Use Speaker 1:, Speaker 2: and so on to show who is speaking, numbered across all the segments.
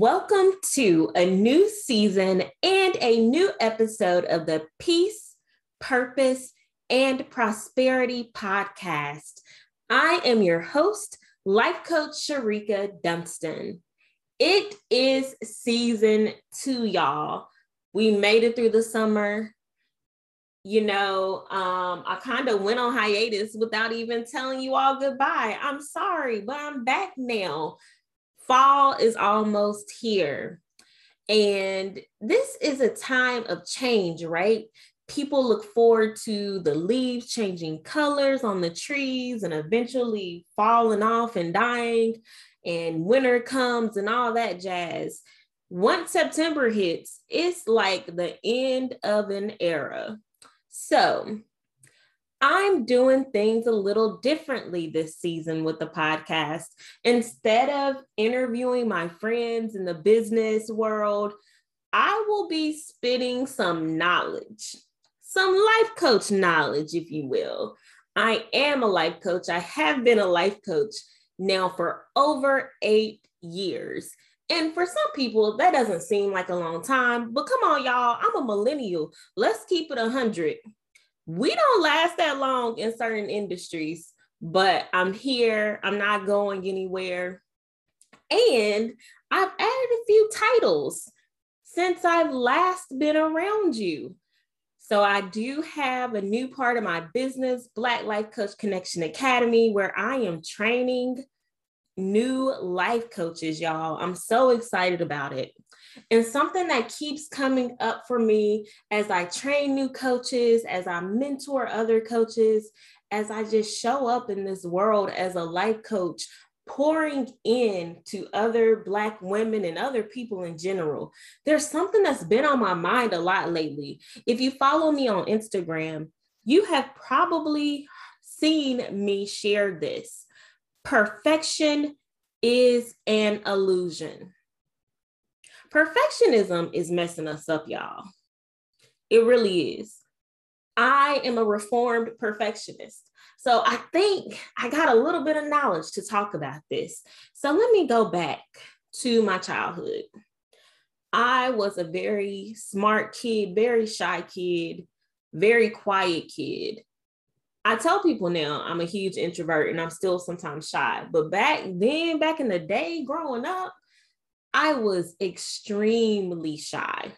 Speaker 1: Welcome to a new season and a new episode of the Peace, Purpose, and Prosperity podcast. I am your host, Life Coach Shereka Dunston. It is season two, y'all. We made it through the summer. You know, um, I kind of went on hiatus without even telling you all goodbye. I'm sorry, but I'm back now fall is almost here. And this is a time of change, right? People look forward to the leaves changing colors on the trees and eventually falling off and dying, and winter comes and all that jazz. Once September hits, it's like the end of an era. So, I'm doing things a little differently this season with the podcast. Instead of interviewing my friends in the business world, I will be spitting some knowledge, some life coach knowledge, if you will. I am a life coach. I have been a life coach now for over eight years. And for some people, that doesn't seem like a long time, but come on, y'all, I'm a millennial. Let's keep it 100 we don't last that long in certain industries, but I'm here, I'm not going anywhere. And I've added a few titles since I've last been around you. So I do have a new part of my business, Black Life Coach Connection Academy, where I am training new life coaches, y'all. I'm so excited about it. And something that keeps coming up for me as I train new coaches, as I mentor other coaches, as I just show up in this world as a life coach, pouring in to other Black women and other people in general. There's something that's been on my mind a lot lately. If you follow me on Instagram, you have probably seen me share this. Perfection is an illusion. Perfectionism is messing us up, y'all. It really is. I am a reformed perfectionist. So I think I got a little bit of knowledge to talk about this. So let me go back to my childhood. I was a very smart kid, very shy kid, very quiet kid. I tell people now I'm a huge introvert and I'm still sometimes shy. But back then, back in the day, growing up, I was extremely shy.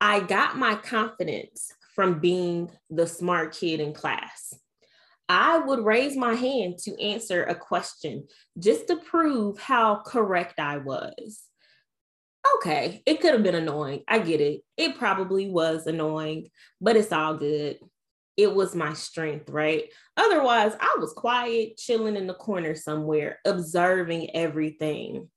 Speaker 1: I got my confidence from being the smart kid in class. I would raise my hand to answer a question just to prove how correct I was. Okay, it could have been annoying. I get it. It probably was annoying, but it's all good. It was my strength, right? Otherwise, I was quiet, chilling in the corner somewhere, observing everything.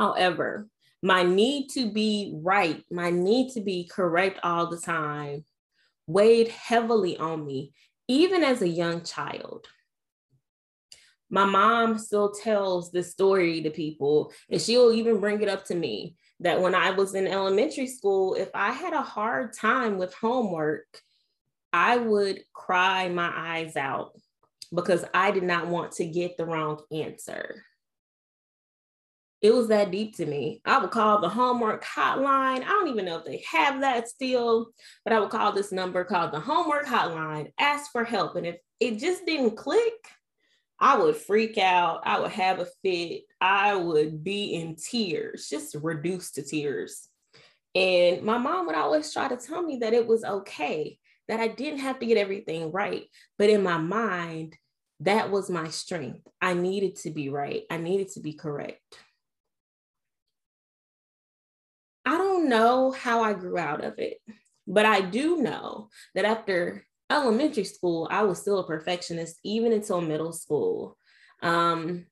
Speaker 1: However, my need to be right, my need to be correct all the time weighed heavily on me, even as a young child. My mom still tells this story to people, and she'll even bring it up to me that when I was in elementary school, if I had a hard time with homework, I would cry my eyes out because I did not want to get the wrong answer it was that deep to me. I would call the homework hotline. I don't even know if they have that still, but I would call this number called the homework hotline, ask for help. And if it just didn't click, I would freak out. I would have a fit. I would be in tears, just reduced to tears. And my mom would always try to tell me that it was okay, that I didn't have to get everything right. But in my mind, that was my strength. I needed to be right, I needed to be correct. I don't know how I grew out of it, but I do know that after elementary school, I was still a perfectionist, even until middle school. Um,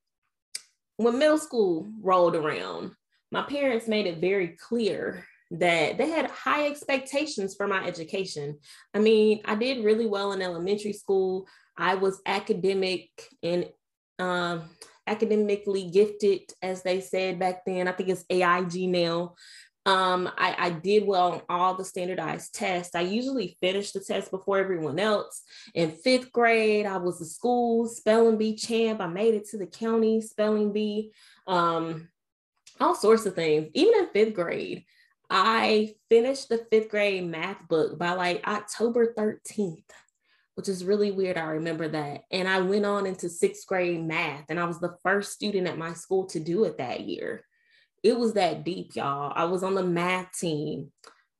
Speaker 1: when middle school rolled around, my parents made it very clear that they had high expectations for my education. I mean, I did really well in elementary school. I was academic and um, academically gifted, as they said back then. I think it's AIG now. Um, I, I, did well on all the standardized tests. I usually finished the test before everyone else. In fifth grade, I was the school spelling bee champ. I made it to the county spelling bee. Um, all sorts of things. Even in fifth grade, I finished the fifth grade math book by like October 13th, which is really weird. I remember that. And I went on into sixth grade math, and I was the first student at my school to do it that year. It was that deep, y'all. I was on the math team,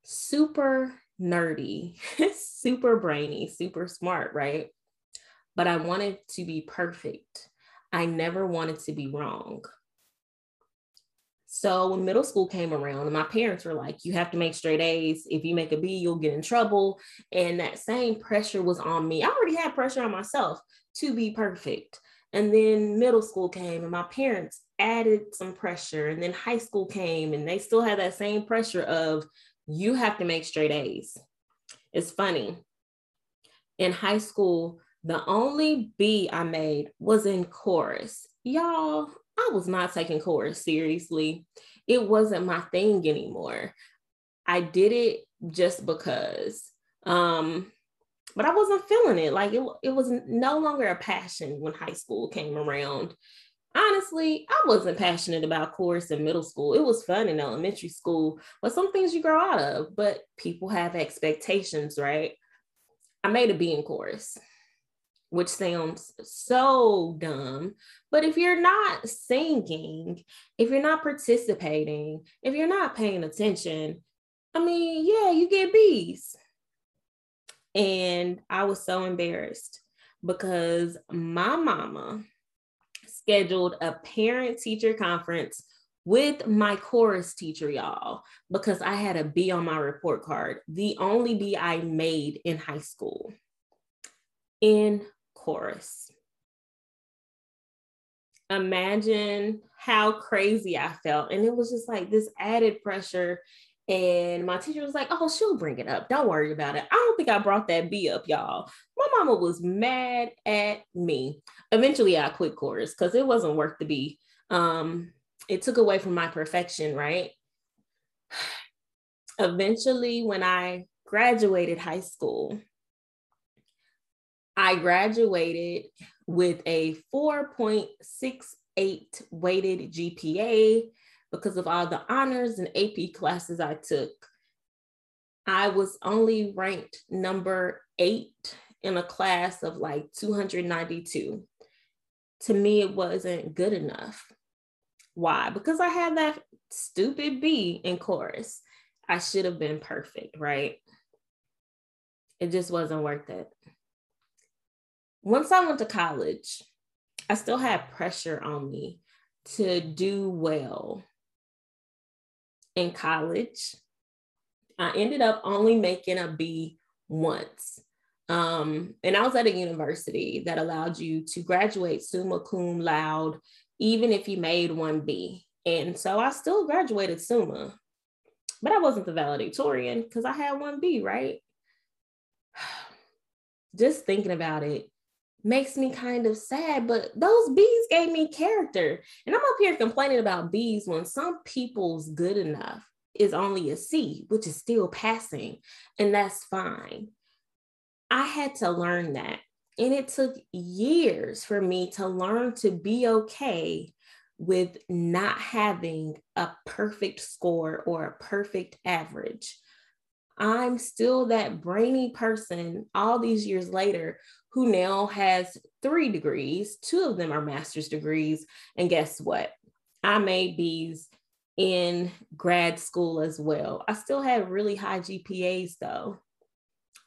Speaker 1: super nerdy, super brainy, super smart, right? But I wanted to be perfect. I never wanted to be wrong. So when middle school came around, and my parents were like, you have to make straight A's. If you make a B, you'll get in trouble. And that same pressure was on me. I already had pressure on myself to be perfect. And then middle school came, and my parents added some pressure. And then high school came, and they still had that same pressure of you have to make straight A's. It's funny. In high school, the only B I made was in chorus. Y'all, I was not taking chorus seriously. It wasn't my thing anymore. I did it just because. Um, but I wasn't feeling it. Like it, it was no longer a passion when high school came around. Honestly, I wasn't passionate about chorus in middle school. It was fun in elementary school, but some things you grow out of, but people have expectations, right? I made a B in chorus which sounds so dumb. But if you're not singing, if you're not participating, if you're not paying attention, I mean, yeah, you get B's. And I was so embarrassed because my mama scheduled a parent teacher conference with my chorus teacher, y'all, because I had a B on my report card, the only B I made in high school. In chorus. Imagine how crazy I felt. And it was just like this added pressure. And my teacher was like, Oh, she'll bring it up. Don't worry about it. I don't think I brought that B up, y'all. My mama was mad at me. Eventually, I quit chorus because it wasn't worth the B. Um, it took away from my perfection, right? Eventually, when I graduated high school, I graduated with a 4.68 weighted GPA because of all the honors and AP classes I took. I was only ranked number eight in a class of like 292. To me, it wasn't good enough. Why? Because I had that stupid B in chorus. I should have been perfect, right? It just wasn't worth it once I went to college, I still had pressure on me to do well in college. I ended up only making a B once. Um, and I was at a university that allowed you to graduate summa cum laude, even if you made one B. And so I still graduated summa, but I wasn't the valedictorian because I had one B, right? Just thinking about it, makes me kind of sad, but those bees gave me character. And I'm up here complaining about bees when some people's good enough is only a C, which is still passing, and that's fine. I had to learn that. And it took years for me to learn to be okay with not having a perfect score or a perfect average. I'm still that brainy person all these years later who now has three degrees. Two of them are master's degrees. And guess what? I made B's in grad school as well. I still had really high GPAs though,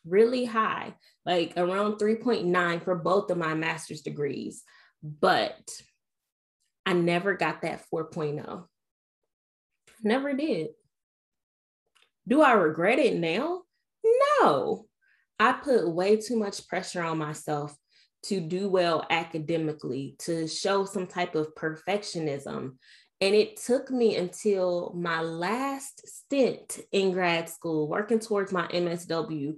Speaker 1: really high, like around 3.9 for both of my master's degrees. But I never got that 4.0. Never did. Do I regret it now? No. I put way too much pressure on myself to do well academically, to show some type of perfectionism. And it took me until my last stint in grad school, working towards my MSW.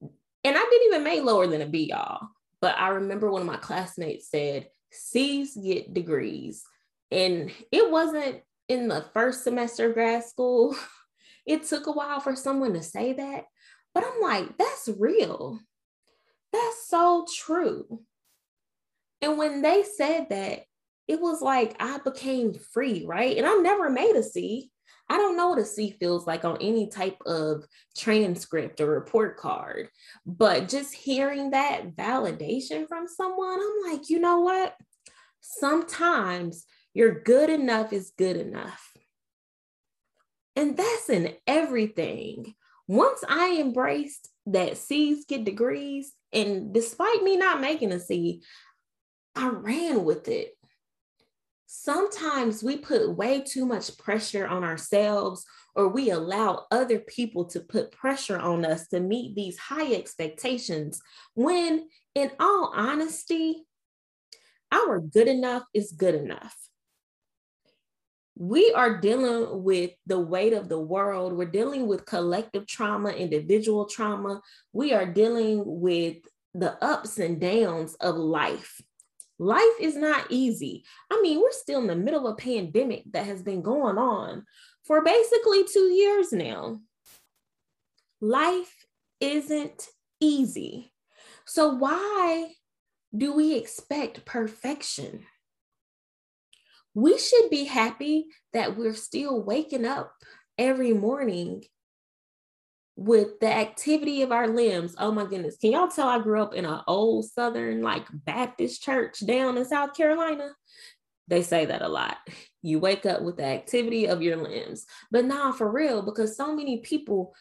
Speaker 1: And I didn't even make lower than a B, y'all. But I remember one of my classmates said, C's get degrees. And it wasn't in the first semester of grad school. It took a while for someone to say that. But I'm like, that's real. That's so true. And when they said that, it was like I became free, right? And I never made a C. I don't know what a C feels like on any type of transcript or report card, but just hearing that validation from someone, I'm like, you know what? Sometimes your good enough is good enough. And that's in everything. Once I embraced that C's get degrees, and despite me not making a C, I ran with it. Sometimes we put way too much pressure on ourselves, or we allow other people to put pressure on us to meet these high expectations. When, in all honesty, our good enough is good enough we are dealing with the weight of the world. We're dealing with collective trauma, individual trauma. We are dealing with the ups and downs of life. Life is not easy. I mean, we're still in the middle of a pandemic that has been going on for basically two years now. Life isn't easy. So, why do we expect perfection? We should be happy that we're still waking up every morning with the activity of our limbs. Oh my goodness. Can y'all tell I grew up in an old Southern like Baptist church down in South Carolina? They say that a lot. You wake up with the activity of your limbs. But now for real, because so many people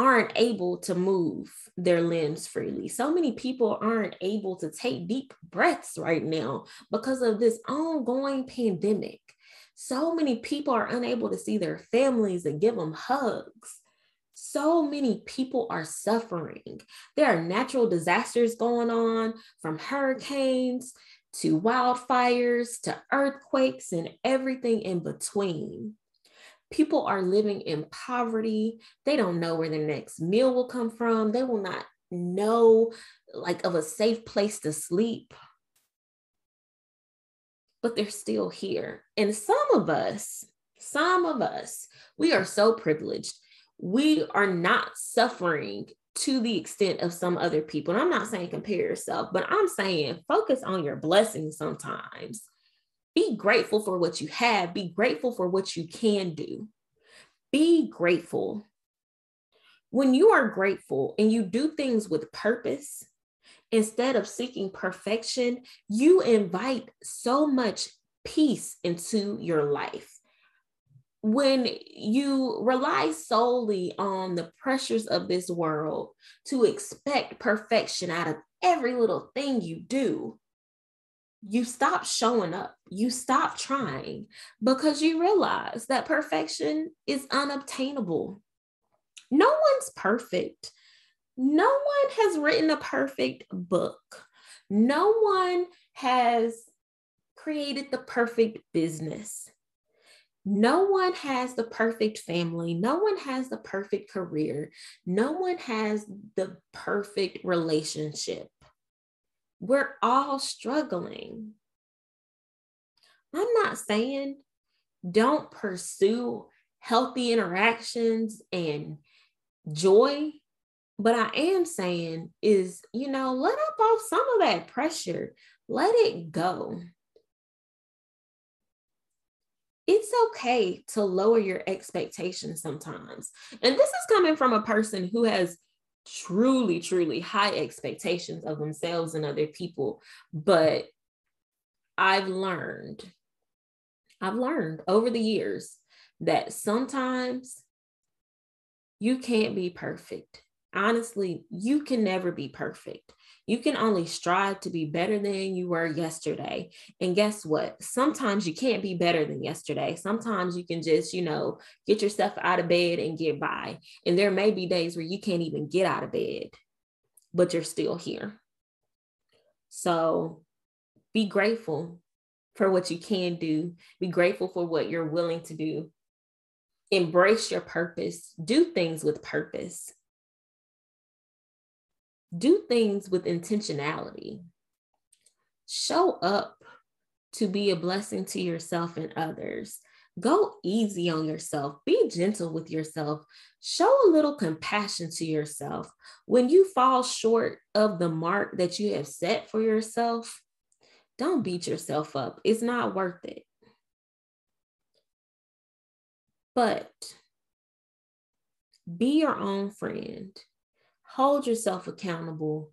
Speaker 1: aren't able to move their limbs freely. So many people aren't able to take deep breaths right now because of this ongoing pandemic. So many people are unable to see their families and give them hugs. So many people are suffering. There are natural disasters going on from hurricanes to wildfires to earthquakes and everything in between people are living in poverty. They don't know where their next meal will come from. They will not know like of a safe place to sleep. But they're still here. And some of us, some of us, we are so privileged. We are not suffering to the extent of some other people. And I'm not saying compare yourself, but I'm saying focus on your blessings sometimes be grateful for what you have, be grateful for what you can do. Be grateful. When you are grateful and you do things with purpose, instead of seeking perfection, you invite so much peace into your life. When you rely solely on the pressures of this world to expect perfection out of every little thing you do, you stop showing up, you stop trying because you realize that perfection is unobtainable. No one's perfect. No one has written a perfect book. No one has created the perfect business. No one has the perfect family. No one has the perfect career. No one has the perfect relationship we're all struggling. I'm not saying don't pursue healthy interactions and joy, but I am saying is, you know, let up off some of that pressure, let it go. It's okay to lower your expectations sometimes. And this is coming from a person who has truly, truly high expectations of themselves and other people. But I've learned, I've learned over the years that sometimes you can't be perfect. Honestly, you can never be perfect. You can only strive to be better than you were yesterday. And guess what? Sometimes you can't be better than yesterday. Sometimes you can just, you know, get yourself out of bed and get by. And there may be days where you can't even get out of bed, but you're still here. So be grateful for what you can do, be grateful for what you're willing to do. Embrace your purpose, do things with purpose do things with intentionality. Show up to be a blessing to yourself and others. Go easy on yourself. Be gentle with yourself. Show a little compassion to yourself. When you fall short of the mark that you have set for yourself, don't beat yourself up. It's not worth it. But be your own friend, hold yourself accountable,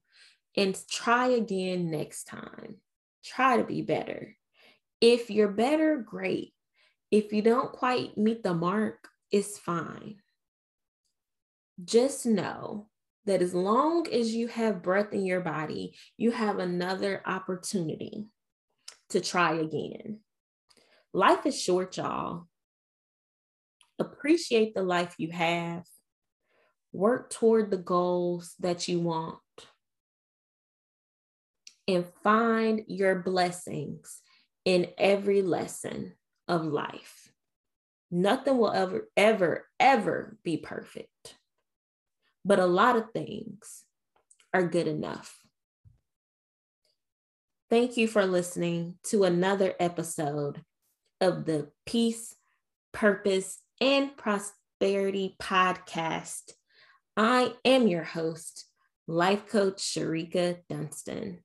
Speaker 1: and try again next time. Try to be better. If you're better, great. If you don't quite meet the mark, it's fine. Just know that as long as you have breath in your body, you have another opportunity to try again. Life is short, y'all. Appreciate the life you have. Work toward the goals that you want. And find your blessings in every lesson of life. Nothing will ever, ever, ever be perfect but a lot of things are good enough. Thank you for listening to another episode of the Peace, Purpose, and Prosperity podcast. I am your host, Life Coach Shereka Dunston.